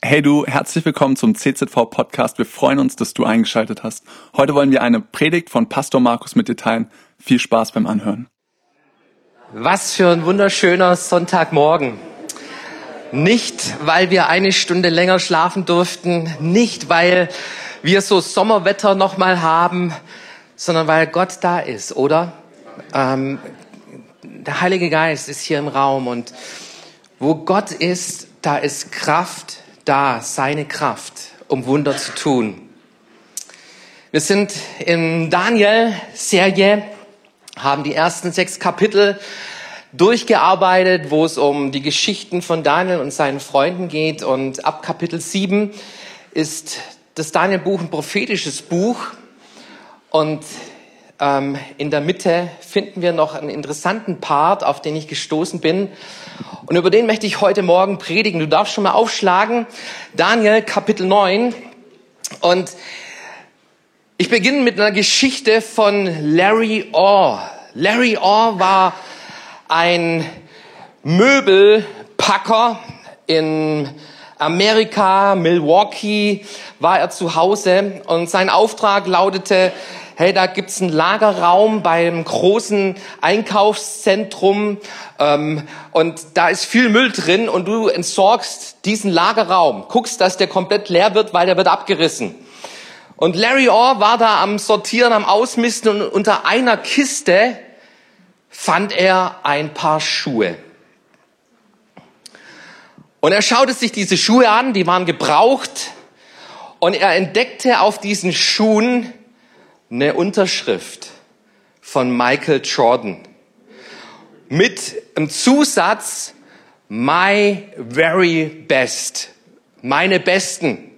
Hey du, herzlich willkommen zum CZV Podcast. Wir freuen uns, dass du eingeschaltet hast. Heute wollen wir eine Predigt von Pastor Markus mit dir teilen. Viel Spaß beim Anhören. Was für ein wunderschöner Sonntagmorgen. Nicht, weil wir eine Stunde länger schlafen durften, nicht, weil wir so Sommerwetter nochmal haben, sondern weil Gott da ist, oder? Ähm, der Heilige Geist ist hier im Raum und wo Gott ist, da ist Kraft, da, seine Kraft, um Wunder zu tun. Wir sind in Daniel-Serie, haben die ersten sechs Kapitel durchgearbeitet, wo es um die Geschichten von Daniel und seinen Freunden geht. Und ab Kapitel sieben ist das Daniel-Buch ein prophetisches Buch. Und ähm, in der Mitte finden wir noch einen interessanten Part, auf den ich gestoßen bin. Und über den möchte ich heute Morgen predigen. Du darfst schon mal aufschlagen. Daniel Kapitel 9. Und ich beginne mit einer Geschichte von Larry Orr. Larry Orr war ein Möbelpacker in Amerika, Milwaukee war er zu Hause und sein Auftrag lautete, hey, da gibt's einen Lagerraum beim großen Einkaufszentrum ähm, und da ist viel Müll drin und du entsorgst diesen Lagerraum, guckst, dass der komplett leer wird, weil der wird abgerissen. Und Larry Orr war da am Sortieren, am Ausmisten und unter einer Kiste fand er ein paar Schuhe. Und er schaute sich diese Schuhe an, die waren gebraucht. Und er entdeckte auf diesen Schuhen eine Unterschrift von Michael Jordan mit einem Zusatz My very best, meine besten.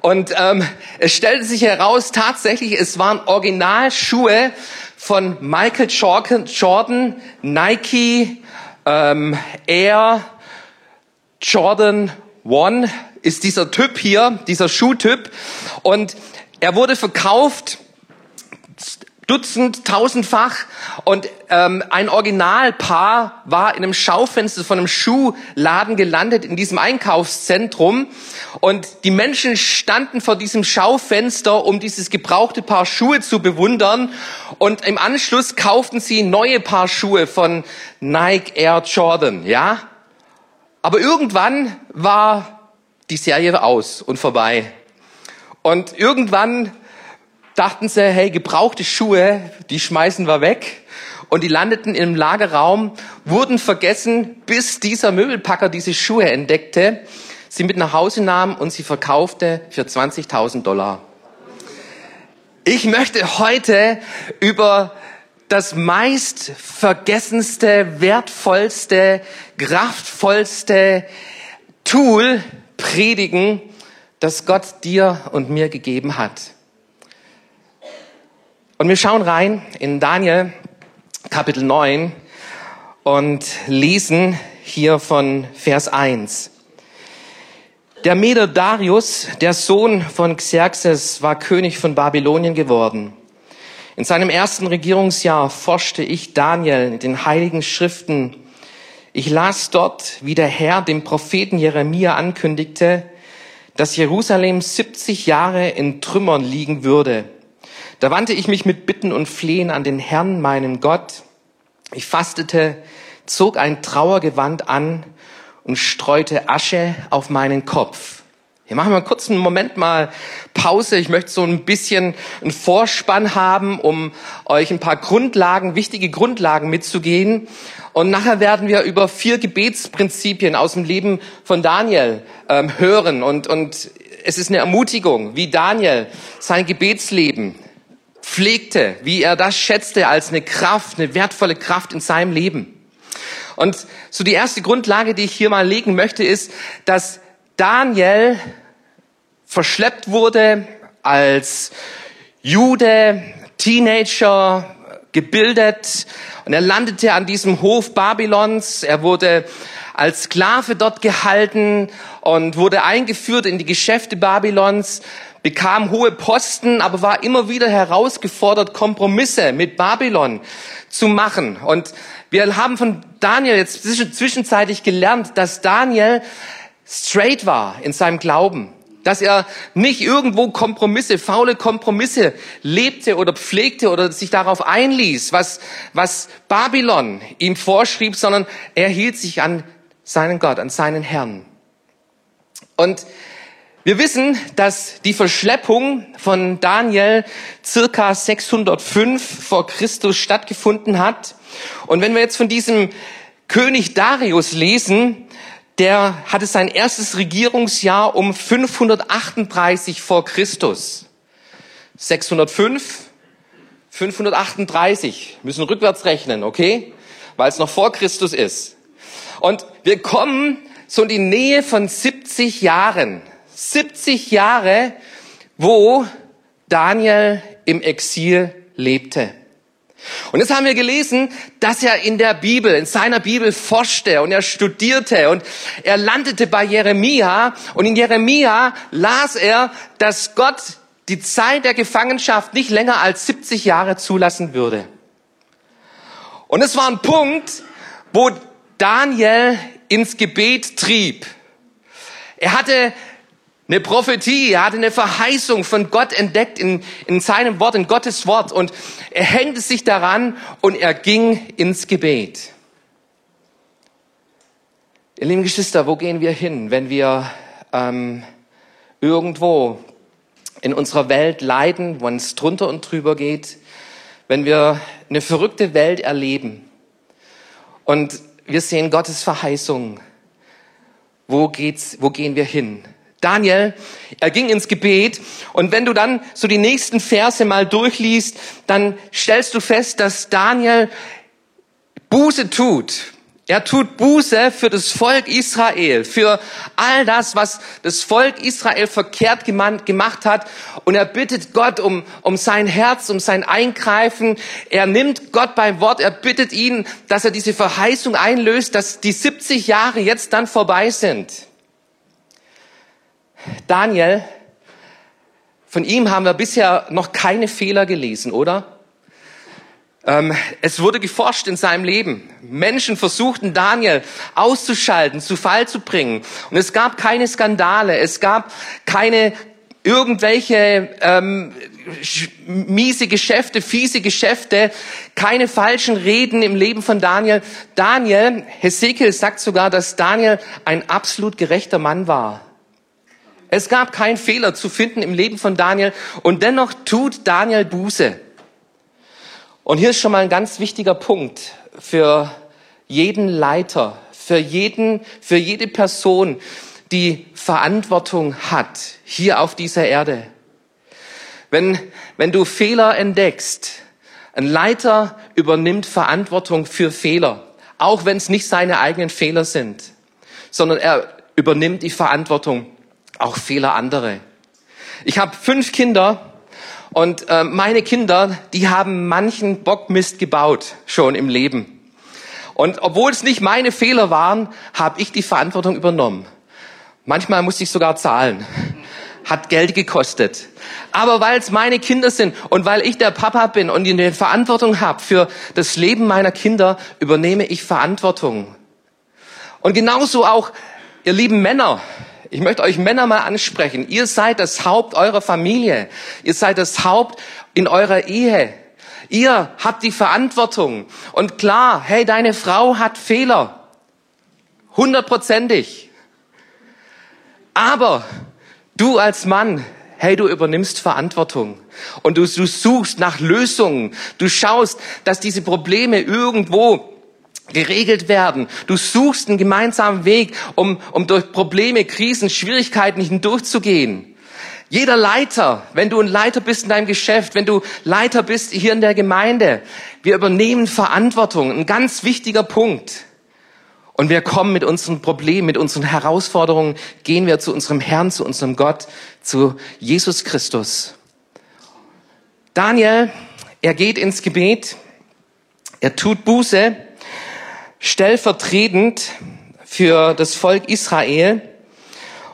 Und ähm, es stellte sich heraus, tatsächlich, es waren Originalschuhe von Michael Jordan, Nike, ähm, Air, Jordan One ist dieser Typ hier, dieser Schuhtyp. Und er wurde verkauft Dutzend, tausendfach. Und ähm, ein Originalpaar war in einem Schaufenster von einem Schuhladen gelandet in diesem Einkaufszentrum. Und die Menschen standen vor diesem Schaufenster, um dieses gebrauchte Paar Schuhe zu bewundern. Und im Anschluss kauften sie neue Paar Schuhe von Nike Air Jordan, ja. Aber irgendwann war die Serie aus und vorbei. Und irgendwann dachten sie, hey, gebrauchte Schuhe, die schmeißen wir weg. Und die landeten im Lagerraum, wurden vergessen, bis dieser Möbelpacker diese Schuhe entdeckte, sie mit nach Hause nahm und sie verkaufte für 20.000 Dollar. Ich möchte heute über das meist vergessenste, wertvollste, kraftvollste Tool predigen, das Gott dir und mir gegeben hat. Und wir schauen rein in Daniel Kapitel 9 und lesen hier von Vers 1. Der Meder Darius, der Sohn von Xerxes, war König von Babylonien geworden. In seinem ersten Regierungsjahr forschte ich Daniel in den heiligen Schriften. Ich las dort, wie der Herr dem Propheten Jeremia ankündigte, dass Jerusalem 70 Jahre in Trümmern liegen würde da wandte ich mich mit Bitten und Flehen an den Herrn, meinen Gott. Ich fastete, zog ein Trauergewand an und streute Asche auf meinen Kopf. Hier machen wir einen kurzen Moment mal Pause. Ich möchte so ein bisschen einen Vorspann haben, um euch ein paar Grundlagen, wichtige Grundlagen mitzugehen. Und nachher werden wir über vier Gebetsprinzipien aus dem Leben von Daniel ähm, hören. Und, und es ist eine Ermutigung, wie Daniel sein Gebetsleben pflegte, wie er das schätzte als eine Kraft, eine wertvolle Kraft in seinem Leben. Und so die erste Grundlage, die ich hier mal legen möchte, ist, dass Daniel verschleppt wurde als Jude, Teenager, gebildet und er landete an diesem Hof Babylons. Er wurde als Sklave dort gehalten und wurde eingeführt in die Geschäfte Babylons bekam hohe Posten, aber war immer wieder herausgefordert, Kompromisse mit Babylon zu machen. Und wir haben von Daniel jetzt zwischenzeitlich gelernt, dass Daniel straight war in seinem Glauben, dass er nicht irgendwo Kompromisse, faule Kompromisse lebte oder pflegte oder sich darauf einließ, was, was Babylon ihm vorschrieb, sondern er hielt sich an seinen Gott, an seinen Herrn. Und wir wissen, dass die Verschleppung von Daniel circa 605 vor Christus stattgefunden hat. Und wenn wir jetzt von diesem König Darius lesen, der hatte sein erstes Regierungsjahr um 538 vor Christus. 605, 538, müssen rückwärts rechnen, okay? Weil es noch vor Christus ist. Und wir kommen so in die Nähe von 70 Jahren. 70 Jahre, wo Daniel im Exil lebte. Und jetzt haben wir gelesen, dass er in der Bibel, in seiner Bibel forschte und er studierte und er landete bei Jeremia und in Jeremia las er, dass Gott die Zeit der Gefangenschaft nicht länger als 70 Jahre zulassen würde. Und es war ein Punkt, wo Daniel ins Gebet trieb. Er hatte eine Prophetie, er hatte eine Verheißung von Gott entdeckt in, in seinem Wort, in Gottes Wort. Und er hängte sich daran und er ging ins Gebet. Ihr lieben Geschwister, wo gehen wir hin, wenn wir ähm, irgendwo in unserer Welt leiden, wo es drunter und drüber geht, wenn wir eine verrückte Welt erleben und wir sehen Gottes Verheißung. Wo geht's, wo gehen wir hin? Daniel, er ging ins Gebet und wenn du dann so die nächsten Verse mal durchliest, dann stellst du fest, dass Daniel Buße tut. Er tut Buße für das Volk Israel, für all das, was das Volk Israel verkehrt gemacht hat. Und er bittet Gott um, um sein Herz, um sein Eingreifen. Er nimmt Gott beim Wort. Er bittet ihn, dass er diese Verheißung einlöst, dass die 70 Jahre jetzt dann vorbei sind. Daniel, von ihm haben wir bisher noch keine Fehler gelesen, oder? Ähm, es wurde geforscht in seinem Leben. Menschen versuchten Daniel auszuschalten, zu Fall zu bringen. Und es gab keine Skandale, es gab keine irgendwelche ähm, miese Geschäfte, fiese Geschäfte, keine falschen Reden im Leben von Daniel. Daniel, Hesekiel sagt sogar, dass Daniel ein absolut gerechter Mann war. Es gab keinen Fehler zu finden im Leben von Daniel und dennoch tut Daniel Buße. Und hier ist schon mal ein ganz wichtiger Punkt für jeden Leiter, für jeden, für jede Person, die Verantwortung hat hier auf dieser Erde. Wenn, wenn du Fehler entdeckst, ein Leiter übernimmt Verantwortung für Fehler, auch wenn es nicht seine eigenen Fehler sind, sondern er übernimmt die Verantwortung auch Fehler andere. Ich habe fünf Kinder und äh, meine Kinder, die haben manchen Bockmist gebaut schon im Leben. Und obwohl es nicht meine Fehler waren, habe ich die Verantwortung übernommen. Manchmal musste ich sogar zahlen. Hat Geld gekostet. Aber weil es meine Kinder sind und weil ich der Papa bin und die Verantwortung habe für das Leben meiner Kinder, übernehme ich Verantwortung. Und genauso auch, ihr lieben Männer, ich möchte euch Männer mal ansprechen. Ihr seid das Haupt eurer Familie. Ihr seid das Haupt in eurer Ehe. Ihr habt die Verantwortung. Und klar, hey, deine Frau hat Fehler. Hundertprozentig. Aber du als Mann, hey, du übernimmst Verantwortung. Und du, du suchst nach Lösungen. Du schaust, dass diese Probleme irgendwo geregelt werden. Du suchst einen gemeinsamen Weg, um, um durch Probleme, Krisen, Schwierigkeiten hindurchzugehen. Jeder Leiter, wenn du ein Leiter bist in deinem Geschäft, wenn du Leiter bist hier in der Gemeinde, wir übernehmen Verantwortung, ein ganz wichtiger Punkt. Und wir kommen mit unseren Problemen, mit unseren Herausforderungen, gehen wir zu unserem Herrn, zu unserem Gott, zu Jesus Christus. Daniel, er geht ins Gebet, er tut Buße, stellvertretend für das Volk Israel.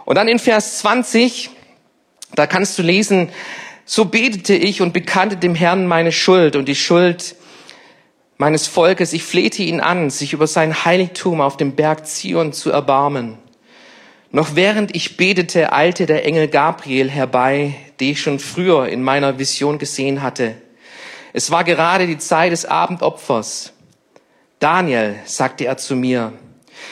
Und dann in Vers 20, da kannst du lesen, so betete ich und bekannte dem Herrn meine Schuld und die Schuld meines Volkes. Ich flehte ihn an, sich über sein Heiligtum auf dem Berg Zion zu erbarmen. Noch während ich betete, eilte der Engel Gabriel herbei, den ich schon früher in meiner Vision gesehen hatte. Es war gerade die Zeit des Abendopfers. Daniel, sagte er zu mir,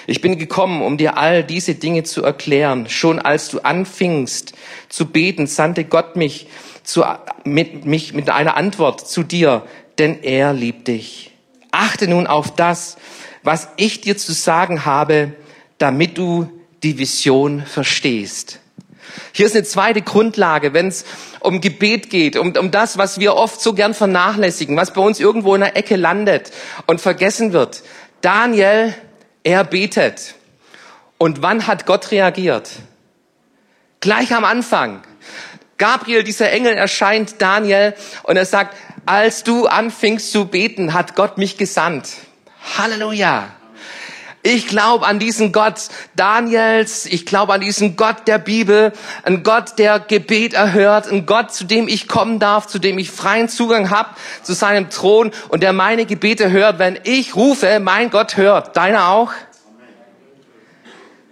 ich bin gekommen, um dir all diese Dinge zu erklären. Schon als du anfingst zu beten, sandte Gott mich, zu, mit, mich mit einer Antwort zu dir, denn er liebt dich. Achte nun auf das, was ich dir zu sagen habe, damit du die Vision verstehst. Hier ist eine zweite Grundlage, wenn es um Gebet geht, um, um das, was wir oft so gern vernachlässigen, was bei uns irgendwo in der Ecke landet und vergessen wird. Daniel, er betet. Und wann hat Gott reagiert? Gleich am Anfang. Gabriel, dieser Engel, erscheint Daniel und er sagt, als du anfingst zu beten, hat Gott mich gesandt. Halleluja. Ich glaube an diesen Gott Daniels, ich glaube an diesen Gott der Bibel, ein Gott, der Gebet erhört, ein Gott, zu dem ich kommen darf, zu dem ich freien Zugang habe, zu seinem Thron und der meine Gebete hört. Wenn ich rufe, mein Gott hört. Deine auch?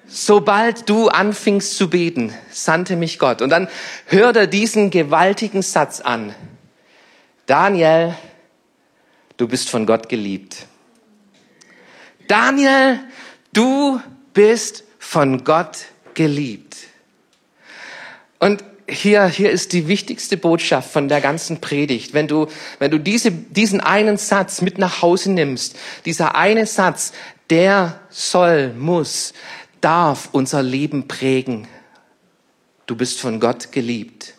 Sobald du anfingst zu beten, sandte mich Gott. Und dann hört er diesen gewaltigen Satz an. Daniel, du bist von Gott geliebt. Daniel, du bist von Gott geliebt. Und hier, hier ist die wichtigste Botschaft von der ganzen Predigt. Wenn du, wenn du diese, diesen einen Satz mit nach Hause nimmst, dieser eine Satz, der soll, muss, darf unser Leben prägen. Du bist von Gott geliebt.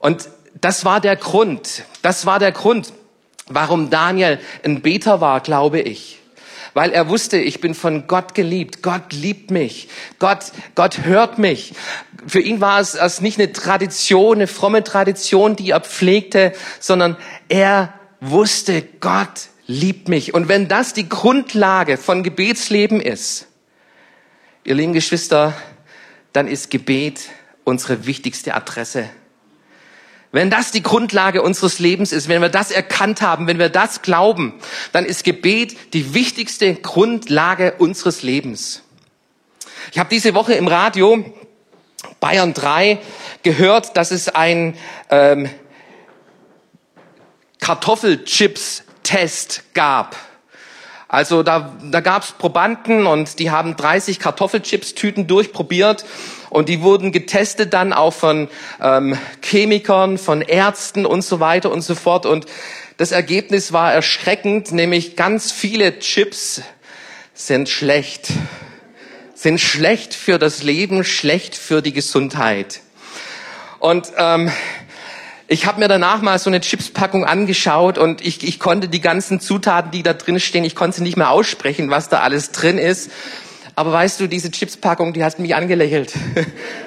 Und das war der Grund, das war der Grund, warum Daniel ein Beter war, glaube ich weil er wusste, ich bin von Gott geliebt. Gott liebt mich. Gott, Gott hört mich. Für ihn war es, es nicht eine Tradition, eine fromme Tradition, die er pflegte, sondern er wusste, Gott liebt mich. Und wenn das die Grundlage von Gebetsleben ist, ihr lieben Geschwister, dann ist Gebet unsere wichtigste Adresse wenn das die Grundlage unseres Lebens ist, wenn wir das erkannt haben, wenn wir das glauben, dann ist Gebet die wichtigste Grundlage unseres Lebens. Ich habe diese Woche im Radio Bayern 3 gehört, dass es ein ähm, Kartoffelchips-Test gab. Also da, da gab es Probanden und die haben 30 Kartoffelchips-Tüten durchprobiert und die wurden getestet dann auch von ähm, Chemikern, von Ärzten und so weiter und so fort. Und das Ergebnis war erschreckend, nämlich ganz viele Chips sind schlecht, sind schlecht für das Leben, schlecht für die Gesundheit. Und ähm, ich habe mir danach mal so eine Chipspackung angeschaut und ich, ich konnte die ganzen Zutaten, die da drin stehen, ich konnte sie nicht mehr aussprechen, was da alles drin ist. Aber weißt du, diese Chipspackung, die hat mich angelächelt.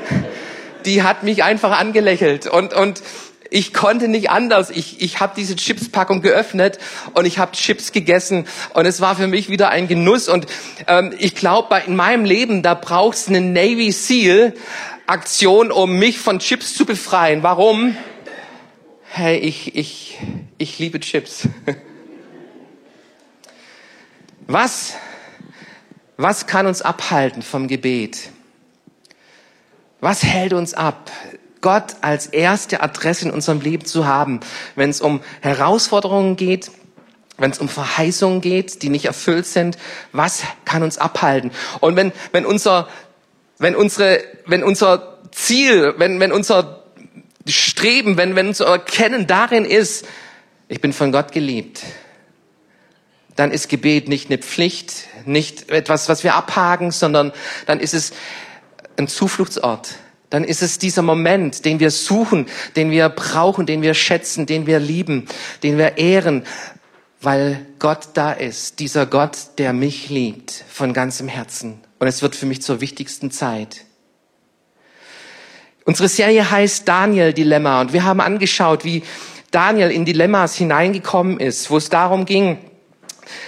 die hat mich einfach angelächelt und und ich konnte nicht anders. Ich, ich habe diese Chipspackung geöffnet und ich habe Chips gegessen und es war für mich wieder ein Genuss. Und ähm, ich glaube, in meinem Leben, da braucht es eine Navy Seal Aktion, um mich von Chips zu befreien. Warum? Hey, ich, ich, ich liebe Chips. Was, was kann uns abhalten vom Gebet? Was hält uns ab, Gott als erste Adresse in unserem Leben zu haben, wenn es um Herausforderungen geht, wenn es um Verheißungen geht, die nicht erfüllt sind? Was kann uns abhalten? Und wenn, wenn unser, wenn unsere, wenn unser Ziel, wenn, wenn unser Streben, wenn, wenn unser Erkennen darin ist, ich bin von Gott geliebt, dann ist Gebet nicht eine Pflicht, nicht etwas, was wir abhaken, sondern dann ist es ein Zufluchtsort. Dann ist es dieser Moment, den wir suchen, den wir brauchen, den wir schätzen, den wir lieben, den wir ehren, weil Gott da ist, dieser Gott, der mich liebt von ganzem Herzen. Und es wird für mich zur wichtigsten Zeit. Unsere Serie heißt Daniel Dilemma und wir haben angeschaut, wie Daniel in Dilemmas hineingekommen ist, wo es darum ging,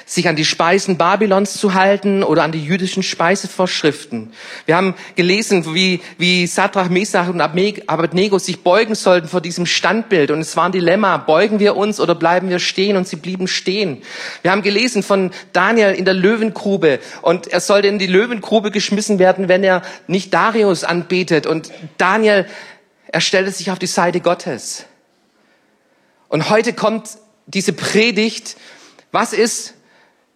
sich an die Speisen Babylons zu halten oder an die jüdischen Speisevorschriften. Wir haben gelesen, wie, wie Sadrach, Mesach und Abednego sich beugen sollten vor diesem Standbild. Und es war ein Dilemma, beugen wir uns oder bleiben wir stehen? Und sie blieben stehen. Wir haben gelesen von Daniel in der Löwengrube. Und er sollte in die Löwengrube geschmissen werden, wenn er nicht Darius anbetet. Und Daniel, er stellte sich auf die Seite Gottes. Und heute kommt diese Predigt, was ist,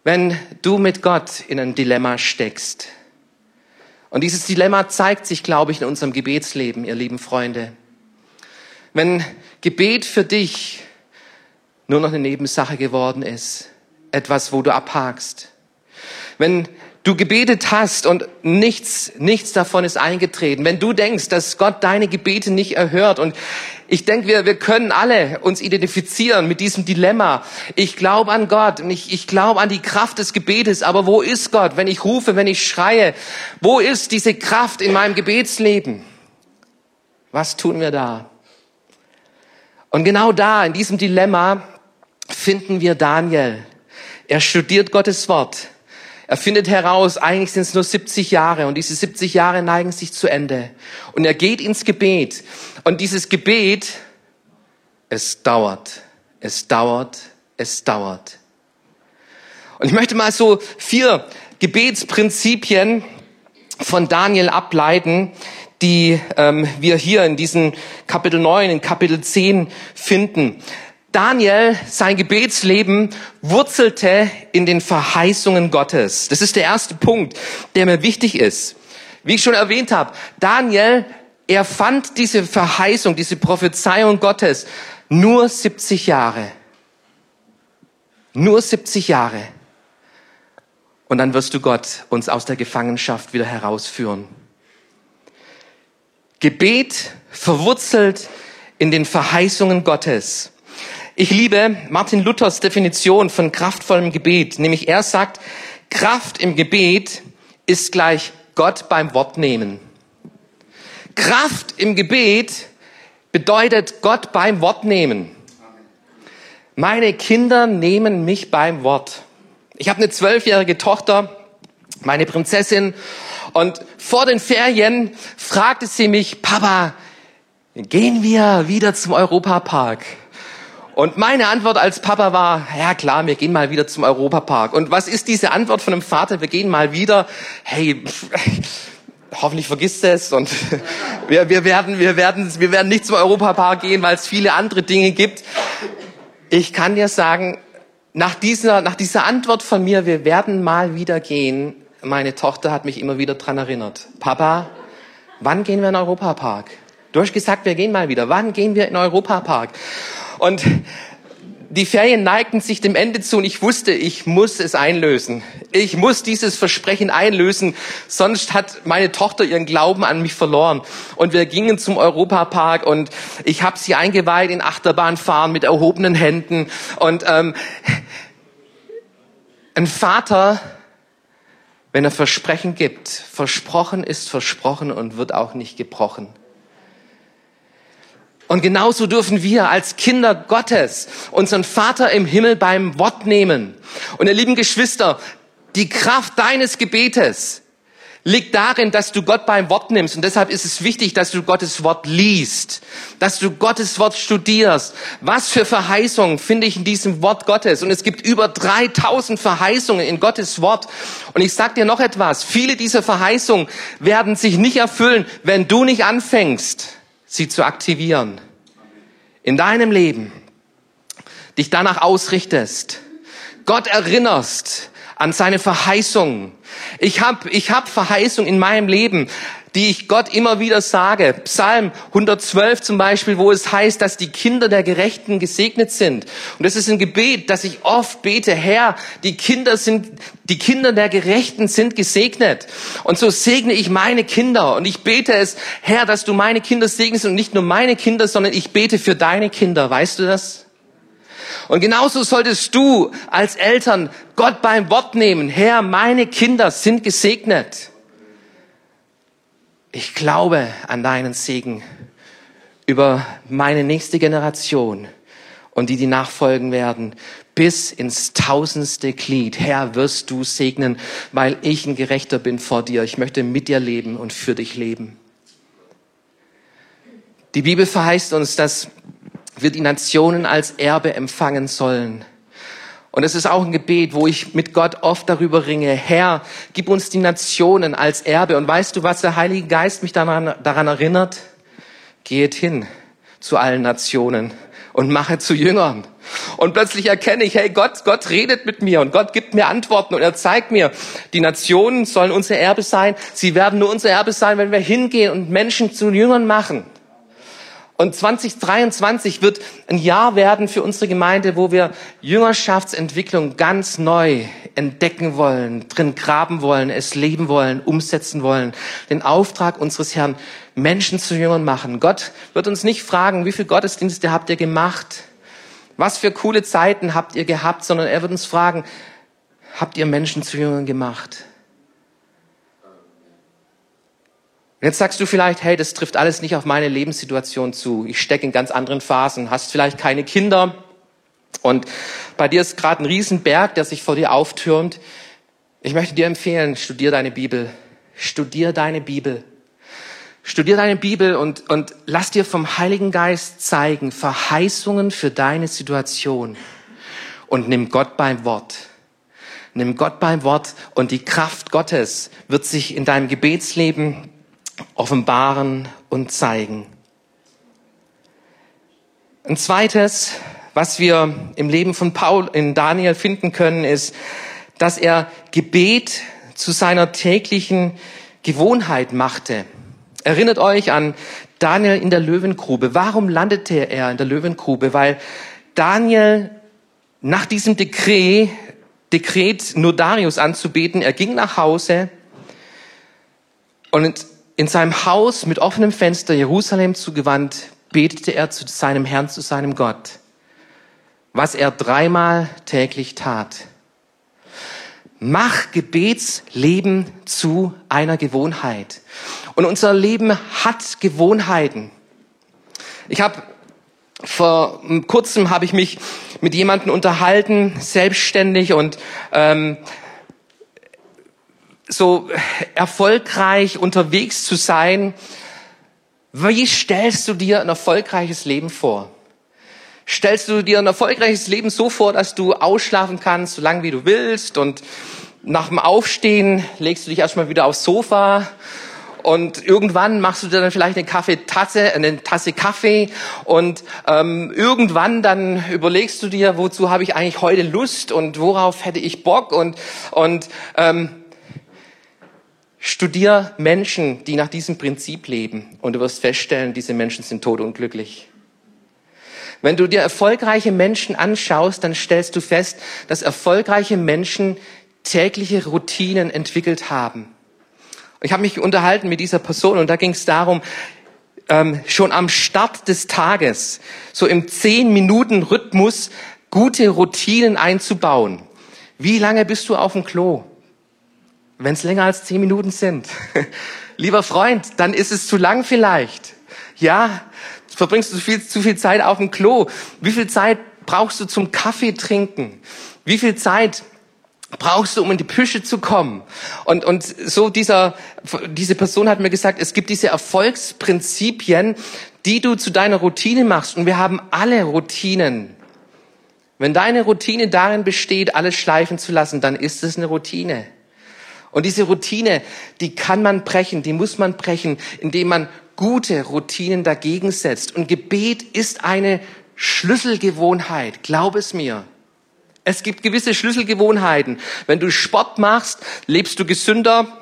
wenn du mit Gott in ein Dilemma steckst? Und dieses Dilemma zeigt sich, glaube ich, in unserem Gebetsleben, ihr lieben Freunde. Wenn Gebet für dich nur noch eine Nebensache geworden ist, etwas, wo du abhakst. Wenn du gebetet hast und nichts, nichts davon ist eingetreten. Wenn du denkst, dass Gott deine Gebete nicht erhört und ich denke, wir, wir können alle uns identifizieren mit diesem Dilemma. Ich glaube an Gott und ich, ich glaube an die Kraft des Gebetes, aber wo ist Gott, wenn ich rufe, wenn ich schreie? Wo ist diese Kraft in meinem Gebetsleben? Was tun wir da? Und genau da, in diesem Dilemma, finden wir Daniel. Er studiert Gottes Wort. Er findet heraus, eigentlich sind es nur 70 Jahre und diese 70 Jahre neigen sich zu Ende. Und er geht ins Gebet. Und dieses Gebet, es dauert, es dauert, es dauert. Und ich möchte mal so vier Gebetsprinzipien von Daniel ableiten, die ähm, wir hier in diesem Kapitel 9, in Kapitel 10 finden. Daniel, sein Gebetsleben wurzelte in den Verheißungen Gottes. Das ist der erste Punkt, der mir wichtig ist. Wie ich schon erwähnt habe, Daniel, er fand diese Verheißung, diese Prophezeiung Gottes nur 70 Jahre. Nur 70 Jahre. Und dann wirst du Gott uns aus der Gefangenschaft wieder herausführen. Gebet verwurzelt in den Verheißungen Gottes. Ich liebe Martin Luthers Definition von kraftvollem Gebet, nämlich er sagt, Kraft im Gebet ist gleich Gott beim Wort nehmen. Kraft im Gebet bedeutet Gott beim Wort nehmen. Meine Kinder nehmen mich beim Wort. Ich habe eine zwölfjährige Tochter, meine Prinzessin, und vor den Ferien fragte sie mich, Papa, gehen wir wieder zum Europapark? Und meine Antwort als Papa war, ja klar, wir gehen mal wieder zum Europapark. Und was ist diese Antwort von einem Vater? Wir gehen mal wieder. Hey, hoffentlich vergisst es und wir, wir werden, wir werden, wir werden nicht zum Europapark gehen, weil es viele andere Dinge gibt. Ich kann dir sagen, nach dieser, nach dieser Antwort von mir, wir werden mal wieder gehen, meine Tochter hat mich immer wieder dran erinnert. Papa, wann gehen wir in den Europapark? Du hast gesagt, wir gehen mal wieder. Wann gehen wir in Europapark? Und die Ferien neigten sich dem Ende zu und ich wusste, ich muss es einlösen. Ich muss dieses Versprechen einlösen, sonst hat meine Tochter ihren Glauben an mich verloren. Und wir gingen zum Europapark und ich habe sie eingeweiht in Achterbahnfahren mit erhobenen Händen. Und ähm, ein Vater, wenn er Versprechen gibt, versprochen ist versprochen und wird auch nicht gebrochen. Und genauso dürfen wir als Kinder Gottes unseren Vater im Himmel beim Wort nehmen. Und ihr lieben Geschwister, die Kraft deines Gebetes liegt darin, dass du Gott beim Wort nimmst. Und deshalb ist es wichtig, dass du Gottes Wort liest, dass du Gottes Wort studierst. Was für Verheißungen finde ich in diesem Wort Gottes? Und es gibt über 3000 Verheißungen in Gottes Wort. Und ich sag dir noch etwas. Viele dieser Verheißungen werden sich nicht erfüllen, wenn du nicht anfängst sie zu aktivieren. In deinem Leben dich danach ausrichtest, Gott erinnerst an seine Verheißungen. Ich habe ich hab Verheißung in meinem Leben, die ich Gott immer wieder sage. Psalm 112 zum Beispiel, wo es heißt, dass die Kinder der Gerechten gesegnet sind. Und das ist ein Gebet, das ich oft bete, Herr, die Kinder sind, die Kinder der Gerechten sind gesegnet. Und so segne ich meine Kinder. Und ich bete es, Herr, dass du meine Kinder segnest und nicht nur meine Kinder, sondern ich bete für deine Kinder. Weißt du das? Und genauso solltest du als Eltern Gott beim Wort nehmen. Herr, meine Kinder sind gesegnet ich glaube an deinen Segen über meine nächste Generation und die, die nachfolgen werden, bis ins tausendste Glied. Herr, wirst du segnen, weil ich ein Gerechter bin vor dir. Ich möchte mit dir leben und für dich leben. Die Bibel verheißt uns, dass wir die Nationen als Erbe empfangen sollen. Und es ist auch ein Gebet, wo ich mit Gott oft darüber ringe, Herr, gib uns die Nationen als Erbe. Und weißt du, was der Heilige Geist mich daran, daran erinnert? Geht hin zu allen Nationen und mache zu Jüngern. Und plötzlich erkenne ich, hey, Gott, Gott redet mit mir und Gott gibt mir Antworten und er zeigt mir, die Nationen sollen unser Erbe sein. Sie werden nur unser Erbe sein, wenn wir hingehen und Menschen zu Jüngern machen. Und 2023 wird ein Jahr werden für unsere Gemeinde, wo wir Jüngerschaftsentwicklung ganz neu entdecken wollen, drin graben wollen, es leben wollen, umsetzen wollen. Den Auftrag unseres Herrn, Menschen zu Jüngern machen. Gott wird uns nicht fragen, wie viel Gottesdienste habt ihr gemacht? Was für coole Zeiten habt ihr gehabt? Sondern er wird uns fragen, habt ihr Menschen zu Jüngern gemacht? Jetzt sagst du vielleicht, hey, das trifft alles nicht auf meine Lebenssituation zu. Ich stecke in ganz anderen Phasen, hast vielleicht keine Kinder und bei dir ist gerade ein Riesenberg, der sich vor dir auftürmt. Ich möchte dir empfehlen, studier deine Bibel. Studier deine Bibel. Studier deine Bibel und, und lass dir vom Heiligen Geist zeigen, Verheißungen für deine Situation. Und nimm Gott beim Wort. Nimm Gott beim Wort und die Kraft Gottes wird sich in deinem Gebetsleben offenbaren und zeigen. Ein zweites, was wir im Leben von Paul in Daniel finden können, ist, dass er Gebet zu seiner täglichen Gewohnheit machte. Erinnert euch an Daniel in der Löwengrube. Warum landete er in der Löwengrube? Weil Daniel nach diesem Dekret, Dekret nur Darius anzubeten, er ging nach Hause und in seinem Haus mit offenem Fenster Jerusalem zugewandt, betete er zu seinem Herrn, zu seinem Gott, was er dreimal täglich tat. Mach Gebetsleben zu einer Gewohnheit. Und unser Leben hat Gewohnheiten. Ich habe vor kurzem habe ich mich mit jemandem unterhalten, selbstständig und ähm, so erfolgreich unterwegs zu sein, wie stellst du dir ein erfolgreiches Leben vor? Stellst du dir ein erfolgreiches Leben so vor, dass du ausschlafen kannst, so lange wie du willst und nach dem Aufstehen legst du dich erstmal wieder aufs Sofa und irgendwann machst du dir dann vielleicht eine Kaffeetasse, eine Tasse Kaffee und ähm, irgendwann dann überlegst du dir, wozu habe ich eigentlich heute Lust und worauf hätte ich Bock und und ähm, Studier Menschen, die nach diesem Prinzip leben und du wirst feststellen, diese Menschen sind todunglücklich. Wenn du dir erfolgreiche Menschen anschaust, dann stellst du fest, dass erfolgreiche Menschen tägliche Routinen entwickelt haben. Ich habe mich unterhalten mit dieser Person und da ging es darum, ähm, schon am Start des Tages, so im 10-Minuten-Rhythmus, gute Routinen einzubauen. Wie lange bist du auf dem Klo? Wenn es länger als zehn Minuten sind. Lieber Freund, dann ist es zu lang vielleicht. Ja, verbringst du viel, zu viel Zeit auf dem Klo. Wie viel Zeit brauchst du zum Kaffee trinken? Wie viel Zeit brauchst du, um in die Püsche zu kommen? Und, und so dieser, diese Person hat mir gesagt, es gibt diese Erfolgsprinzipien, die du zu deiner Routine machst. Und wir haben alle Routinen. Wenn deine Routine darin besteht, alles schleifen zu lassen, dann ist es eine Routine. Und diese Routine, die kann man brechen, die muss man brechen, indem man gute Routinen dagegen setzt. Und Gebet ist eine Schlüsselgewohnheit, glaub es mir. Es gibt gewisse Schlüsselgewohnheiten. Wenn du Sport machst, lebst du gesünder,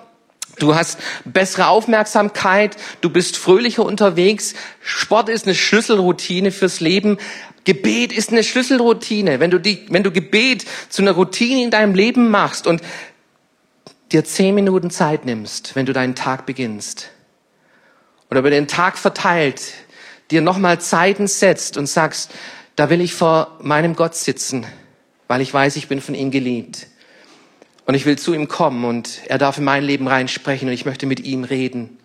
Du hast bessere Aufmerksamkeit, du bist fröhlicher unterwegs. Sport ist eine Schlüsselroutine fürs Leben. Gebet ist eine Schlüsselroutine. Wenn du, die, wenn du Gebet zu einer Routine in deinem Leben machst und dir zehn Minuten Zeit nimmst, wenn du deinen Tag beginnst, oder über den Tag verteilt, dir nochmal Zeiten setzt und sagst, da will ich vor meinem Gott sitzen, weil ich weiß, ich bin von ihm geliebt. Und ich will zu ihm kommen und er darf in mein Leben reinsprechen und ich möchte mit ihm reden.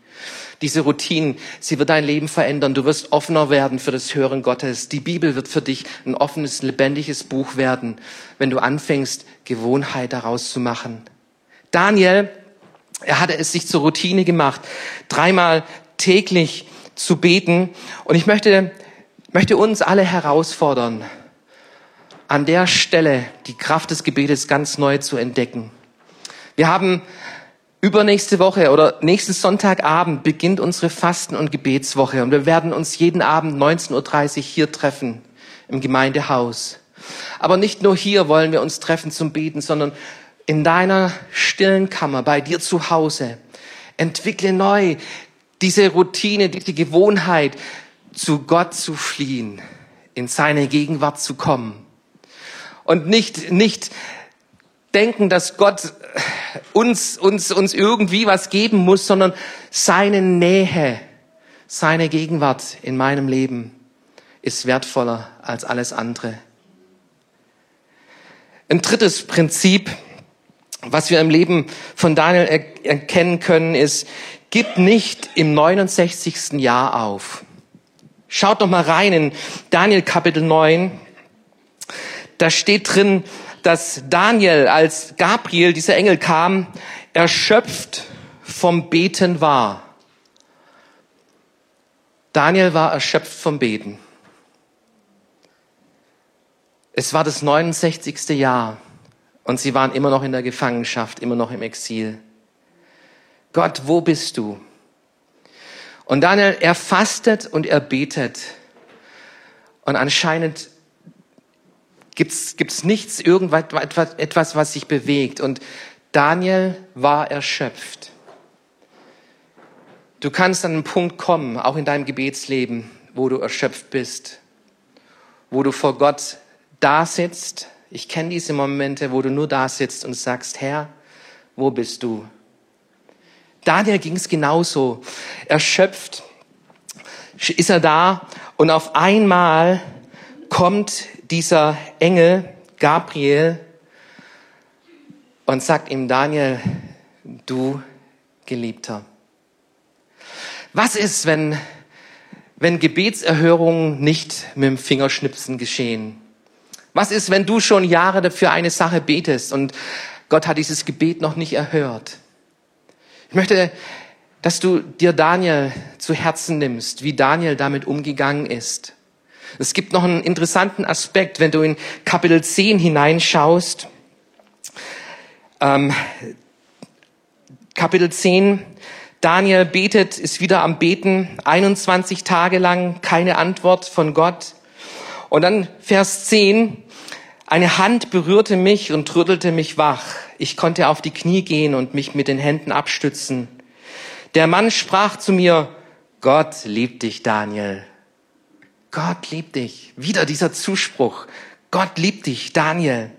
Diese Routine, sie wird dein Leben verändern. Du wirst offener werden für das Hören Gottes. Die Bibel wird für dich ein offenes, lebendiges Buch werden, wenn du anfängst, Gewohnheit daraus zu machen. Daniel, er hatte es sich zur Routine gemacht, dreimal täglich zu beten. Und ich möchte, möchte uns alle herausfordern, an der Stelle die Kraft des Gebetes ganz neu zu entdecken. Wir haben übernächste Woche oder nächsten Sonntagabend beginnt unsere Fasten- und Gebetswoche und wir werden uns jeden Abend 19.30 Uhr hier treffen im Gemeindehaus. Aber nicht nur hier wollen wir uns treffen zum Beten, sondern in deiner stillen Kammer, bei dir zu Hause. Entwickle neu diese Routine, diese Gewohnheit, zu Gott zu fliehen, in seine Gegenwart zu kommen. Und nicht, nicht denken, dass Gott uns, uns, uns irgendwie was geben muss, sondern seine Nähe, seine Gegenwart in meinem Leben ist wertvoller als alles andere. Ein drittes Prinzip, was wir im Leben von Daniel erkennen können, ist, gib nicht im 69. Jahr auf. Schaut doch mal rein in Daniel Kapitel 9. Da steht drin, dass Daniel, als Gabriel, dieser Engel kam, erschöpft vom Beten war. Daniel war erschöpft vom Beten. Es war das 69. Jahr und sie waren immer noch in der Gefangenschaft, immer noch im Exil. Gott, wo bist du? Und Daniel, er fastet und er betet. Und anscheinend gibt's gibt's nichts, irgendwas, etwas, was sich bewegt. Und Daniel war erschöpft. Du kannst an einen Punkt kommen, auch in deinem Gebetsleben, wo du erschöpft bist, wo du vor Gott da sitzt. Ich kenne diese Momente, wo du nur da sitzt und sagst, Herr, wo bist du? Daniel ging es genauso. Erschöpft ist er da und auf einmal kommt dieser Engel Gabriel und sagt ihm, Daniel, du Geliebter. Was ist, wenn, wenn Gebetserhörungen nicht mit dem Fingerschnipsen geschehen? Was ist, wenn du schon Jahre dafür eine Sache betest und Gott hat dieses Gebet noch nicht erhört? Ich möchte, dass du dir Daniel zu Herzen nimmst, wie Daniel damit umgegangen ist. Es gibt noch einen interessanten Aspekt, wenn du in Kapitel 10 hineinschaust. Ähm, Kapitel 10, Daniel betet, ist wieder am Beten, 21 Tage lang keine Antwort von Gott. Und dann Vers 10, eine Hand berührte mich und rüttelte mich wach. Ich konnte auf die Knie gehen und mich mit den Händen abstützen. Der Mann sprach zu mir, Gott liebt dich, Daniel. Gott liebt dich. Wieder dieser Zuspruch. Gott liebt dich, Daniel.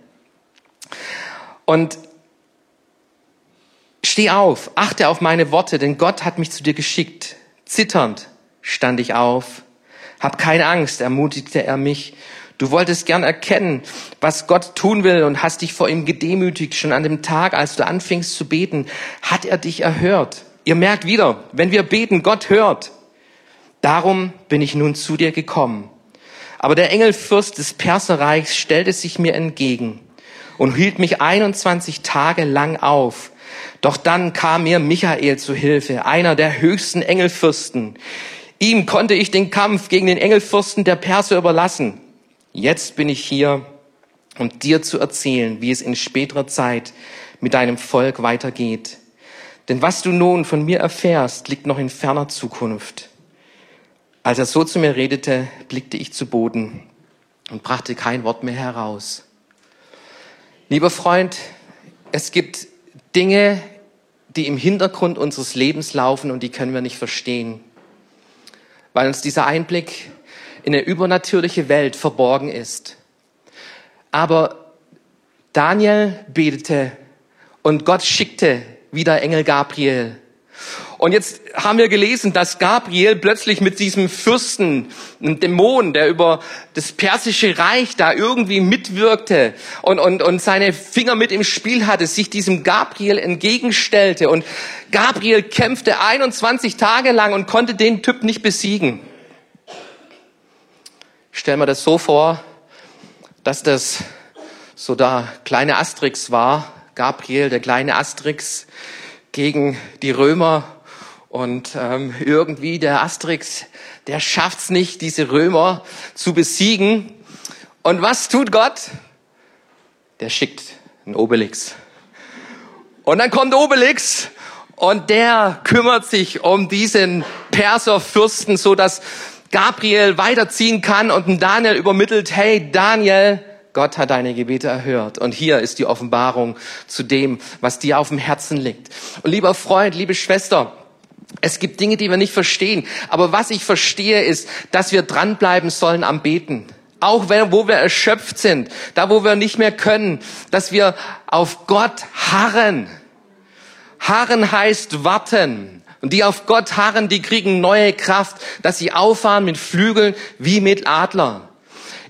Und steh auf, achte auf meine Worte, denn Gott hat mich zu dir geschickt. Zitternd stand ich auf. Hab keine Angst, ermutigte er mich. Du wolltest gern erkennen, was Gott tun will und hast dich vor ihm gedemütigt. Schon an dem Tag, als du anfingst zu beten, hat er dich erhört. Ihr merkt wieder, wenn wir beten, Gott hört. Darum bin ich nun zu dir gekommen. Aber der Engelfürst des Perserreichs stellte sich mir entgegen und hielt mich 21 Tage lang auf. Doch dann kam mir Michael zu Hilfe, einer der höchsten Engelfürsten. Ihm konnte ich den Kampf gegen den Engelfürsten der Perser überlassen. Jetzt bin ich hier, um dir zu erzählen, wie es in späterer Zeit mit deinem Volk weitergeht. Denn was du nun von mir erfährst, liegt noch in ferner Zukunft. Als er so zu mir redete, blickte ich zu Boden und brachte kein Wort mehr heraus. Lieber Freund, es gibt Dinge, die im Hintergrund unseres Lebens laufen und die können wir nicht verstehen, weil uns dieser Einblick in eine übernatürliche Welt verborgen ist. Aber Daniel betete und Gott schickte wieder Engel Gabriel Und jetzt haben wir gelesen, dass Gabriel plötzlich mit diesem Fürsten, einem Dämon, der über das persische Reich da irgendwie mitwirkte und, und, und seine Finger mit im Spiel hatte, sich diesem Gabriel entgegenstellte. Und Gabriel kämpfte 21 Tage lang und konnte den Typ nicht besiegen. Ich stell mir das so vor, dass das so der kleine Asterix war, Gabriel, der kleine Asterix gegen die Römer und ähm, irgendwie der Asterix, der schafft's nicht, diese Römer zu besiegen. Und was tut Gott? Der schickt einen Obelix. Und dann kommt Obelix und der kümmert sich um diesen Perserfürsten, so dass Gabriel weiterziehen kann und Daniel übermittelt, hey Daniel, Gott hat deine Gebete erhört. Und hier ist die Offenbarung zu dem, was dir auf dem Herzen liegt. Und lieber Freund, liebe Schwester, es gibt Dinge, die wir nicht verstehen. Aber was ich verstehe, ist, dass wir dranbleiben sollen am Beten. Auch wenn, wo wir erschöpft sind, da wo wir nicht mehr können, dass wir auf Gott harren. Harren heißt warten. Und die auf Gott harren, die kriegen neue Kraft, dass sie auffahren mit Flügeln wie mit Adler.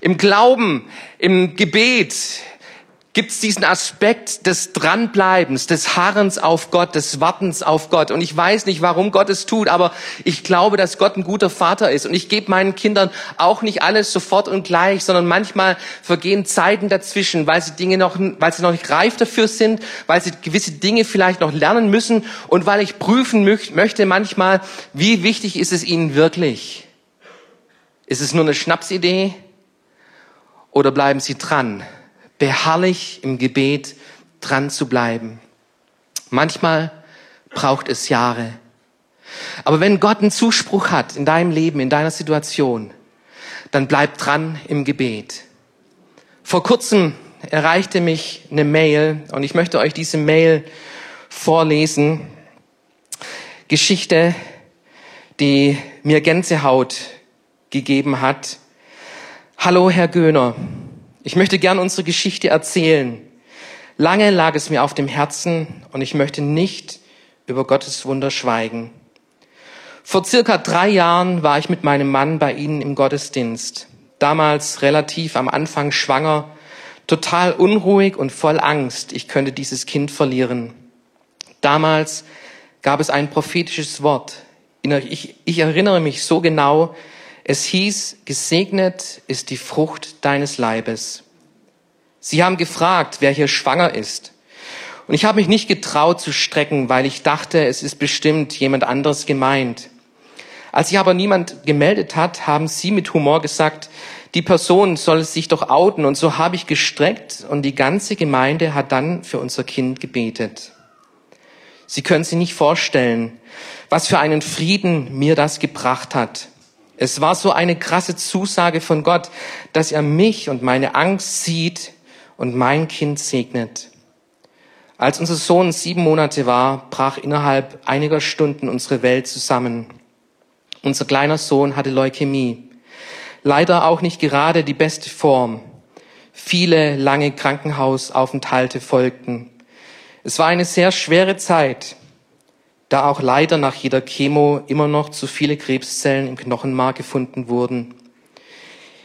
Im Glauben, im Gebet, gibt es diesen Aspekt des Dranbleibens, des Harrens auf Gott, des Wartens auf Gott. Und ich weiß nicht, warum Gott es tut, aber ich glaube, dass Gott ein guter Vater ist. Und ich gebe meinen Kindern auch nicht alles sofort und gleich, sondern manchmal vergehen Zeiten dazwischen, weil sie Dinge noch, weil sie noch nicht reif dafür sind, weil sie gewisse Dinge vielleicht noch lernen müssen und weil ich prüfen möchte manchmal, wie wichtig ist es ihnen wirklich? Ist es nur eine Schnapsidee? Oder bleiben sie dran? Beharrlich im Gebet dran zu bleiben. Manchmal braucht es Jahre. Aber wenn Gott einen Zuspruch hat in deinem Leben, in deiner Situation, dann bleib dran im Gebet. Vor kurzem erreichte mich eine Mail und ich möchte euch diese Mail vorlesen. Geschichte, die mir Gänsehaut gegeben hat. Hallo, Herr Göhner. Ich möchte gern unsere Geschichte erzählen. Lange lag es mir auf dem Herzen und ich möchte nicht über Gottes Wunder schweigen. Vor circa drei Jahren war ich mit meinem Mann bei Ihnen im Gottesdienst. Damals relativ am Anfang schwanger, total unruhig und voll Angst, ich könnte dieses Kind verlieren. Damals gab es ein prophetisches Wort. Ich, ich erinnere mich so genau, es hieß, gesegnet ist die Frucht deines Leibes. Sie haben gefragt, wer hier schwanger ist. Und ich habe mich nicht getraut zu strecken, weil ich dachte, es ist bestimmt jemand anderes gemeint. Als sich aber niemand gemeldet hat, haben sie mit Humor gesagt, die Person soll sich doch outen. Und so habe ich gestreckt und die ganze Gemeinde hat dann für unser Kind gebetet. Sie können sich nicht vorstellen, was für einen Frieden mir das gebracht hat. Es war so eine krasse Zusage von Gott, dass er mich und meine Angst sieht und mein Kind segnet. Als unser Sohn sieben Monate war, brach innerhalb einiger Stunden unsere Welt zusammen. Unser kleiner Sohn hatte Leukämie. Leider auch nicht gerade die beste Form. Viele lange Krankenhausaufenthalte folgten. Es war eine sehr schwere Zeit da auch leider nach jeder Chemo immer noch zu viele Krebszellen im Knochenmark gefunden wurden.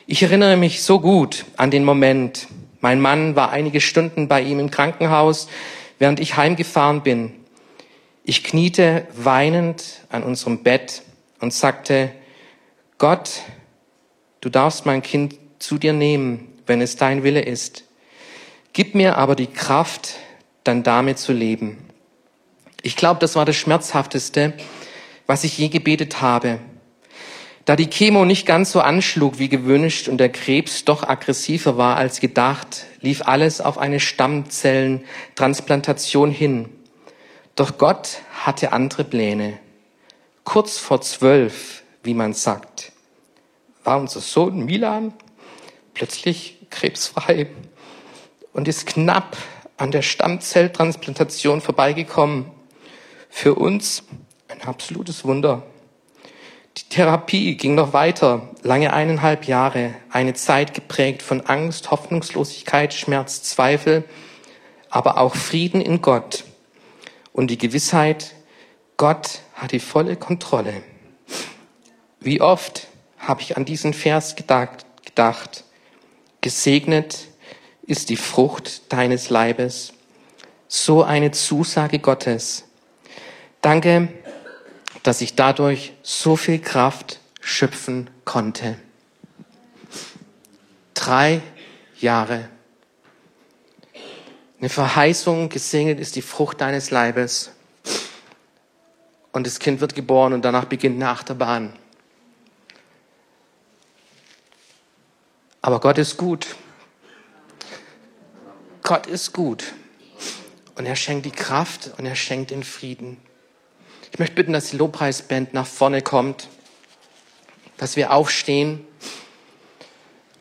Ich erinnere mich so gut an den Moment. Mein Mann war einige Stunden bei ihm im Krankenhaus, während ich heimgefahren bin. Ich kniete weinend an unserem Bett und sagte, Gott, du darfst mein Kind zu dir nehmen, wenn es dein Wille ist. Gib mir aber die Kraft, dann damit zu leben. Ich glaube, das war das Schmerzhafteste, was ich je gebetet habe. Da die Chemo nicht ganz so anschlug wie gewünscht und der Krebs doch aggressiver war als gedacht, lief alles auf eine Stammzellentransplantation hin. Doch Gott hatte andere Pläne. Kurz vor zwölf, wie man sagt, war unser Sohn Milan plötzlich krebsfrei und ist knapp an der Stammzelltransplantation vorbeigekommen. Für uns ein absolutes Wunder. Die Therapie ging noch weiter, lange eineinhalb Jahre, eine Zeit geprägt von Angst, Hoffnungslosigkeit, Schmerz, Zweifel, aber auch Frieden in Gott und die Gewissheit, Gott hat die volle Kontrolle. Wie oft habe ich an diesen Vers gedacht, gedacht, gesegnet ist die Frucht deines Leibes. So eine Zusage Gottes. Danke, dass ich dadurch so viel Kraft schöpfen konnte. Drei Jahre. Eine Verheißung, gesegnet ist die Frucht deines Leibes. Und das Kind wird geboren und danach beginnt eine Achterbahn. Aber Gott ist gut. Gott ist gut. Und er schenkt die Kraft und er schenkt den Frieden. Ich möchte bitten, dass die Lobpreisband nach vorne kommt, dass wir aufstehen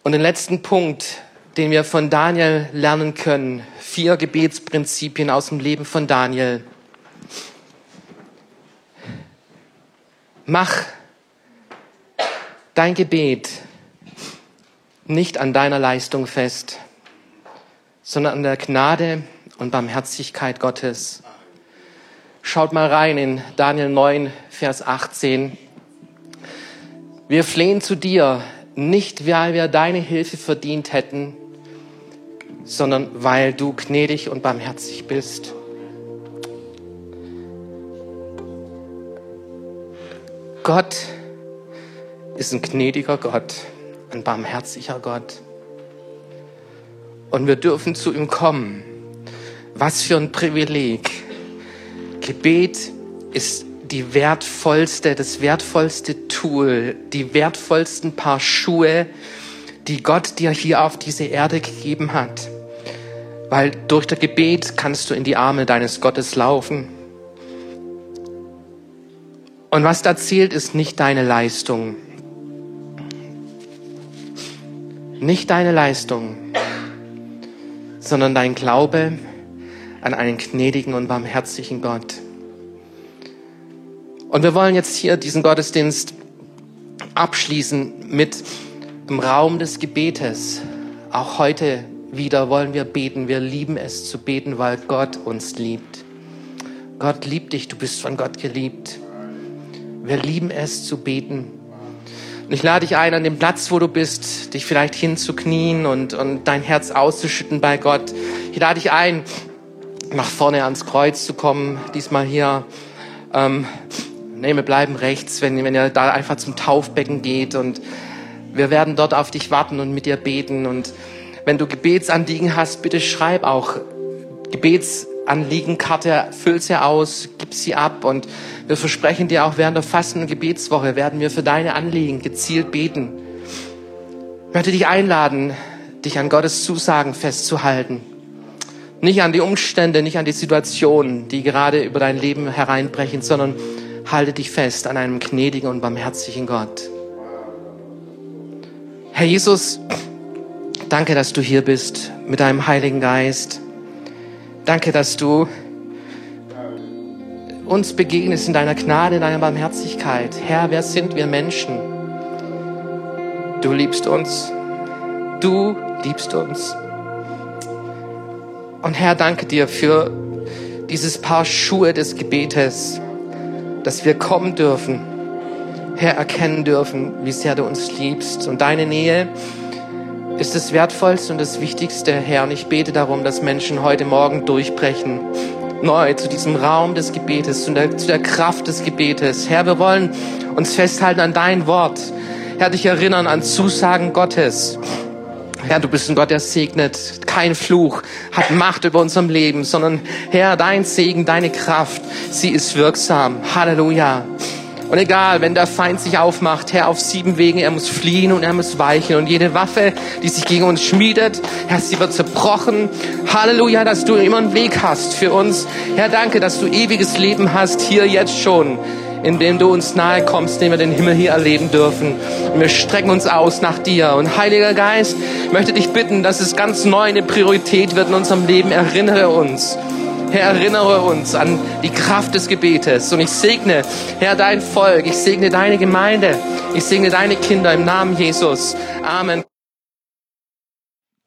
und den letzten Punkt, den wir von Daniel lernen können, vier Gebetsprinzipien aus dem Leben von Daniel. Mach dein Gebet nicht an deiner Leistung fest, sondern an der Gnade und Barmherzigkeit Gottes. Schaut mal rein in Daniel 9, Vers 18. Wir flehen zu dir, nicht weil wir deine Hilfe verdient hätten, sondern weil du gnädig und barmherzig bist. Gott ist ein gnädiger Gott, ein barmherziger Gott. Und wir dürfen zu ihm kommen. Was für ein Privileg. Gebet ist die wertvollste, das wertvollste Tool, die wertvollsten Paar Schuhe, die Gott dir hier auf diese Erde gegeben hat. Weil durch das Gebet kannst du in die Arme deines Gottes laufen. Und was da zählt, ist nicht deine Leistung. Nicht deine Leistung, sondern dein Glaube an einen gnädigen und barmherzigen Gott. Und wir wollen jetzt hier diesen Gottesdienst abschließen mit dem Raum des Gebetes. Auch heute wieder wollen wir beten. Wir lieben es zu beten, weil Gott uns liebt. Gott liebt dich, du bist von Gott geliebt. Wir lieben es zu beten. Und ich lade dich ein, an dem Platz, wo du bist, dich vielleicht hinzuknien und, und dein Herz auszuschütten bei Gott. Ich lade dich ein, nach vorne ans Kreuz zu kommen, diesmal hier. Ähm, nee, wir bleiben rechts, wenn, wenn ihr da einfach zum Taufbecken geht und wir werden dort auf dich warten und mit dir beten. Und wenn du Gebetsanliegen hast, bitte schreib auch Gebetsanliegenkarte, füll sie aus, gib sie ab und wir versprechen dir auch während der Fasten- und Gebetswoche werden wir für deine Anliegen gezielt beten. Ich möchte dich einladen, dich an Gottes Zusagen festzuhalten. Nicht an die Umstände, nicht an die Situationen, die gerade über dein Leben hereinbrechen, sondern halte dich fest an einem gnädigen und barmherzigen Gott. Herr Jesus, danke, dass du hier bist mit deinem Heiligen Geist. Danke, dass du uns begegnest in deiner Gnade, in deiner Barmherzigkeit. Herr, wer sind wir Menschen? Du liebst uns. Du liebst uns. Und Herr, danke dir für dieses Paar Schuhe des Gebetes dass wir kommen dürfen, Herr, erkennen dürfen, wie sehr du uns liebst. Und deine Nähe ist das Wertvollste und das Wichtigste, Herr. Und ich bete darum, dass Menschen heute Morgen durchbrechen. Neu zu diesem Raum des Gebetes, zu der, zu der Kraft des Gebetes. Herr, wir wollen uns festhalten an dein Wort. Herr, dich erinnern an Zusagen Gottes. Herr, du bist ein Gott, der segnet. Kein Fluch hat Macht über unserem Leben, sondern Herr, dein Segen, deine Kraft, sie ist wirksam. Halleluja. Und egal, wenn der Feind sich aufmacht, Herr, auf sieben Wegen, er muss fliehen und er muss weichen. Und jede Waffe, die sich gegen uns schmiedet, Herr, sie wird zerbrochen. Halleluja, dass du immer einen Weg hast für uns. Herr, danke, dass du ewiges Leben hast, hier jetzt schon in dem du uns nahe kommst, den wir den Himmel hier erleben dürfen. Und wir strecken uns aus nach dir. Und Heiliger Geist, möchte dich bitten, dass es ganz neu eine Priorität wird in unserem Leben. Erinnere uns. Herr, erinnere uns an die Kraft des Gebetes. Und ich segne, Herr, dein Volk. Ich segne deine Gemeinde. Ich segne deine Kinder im Namen Jesus. Amen.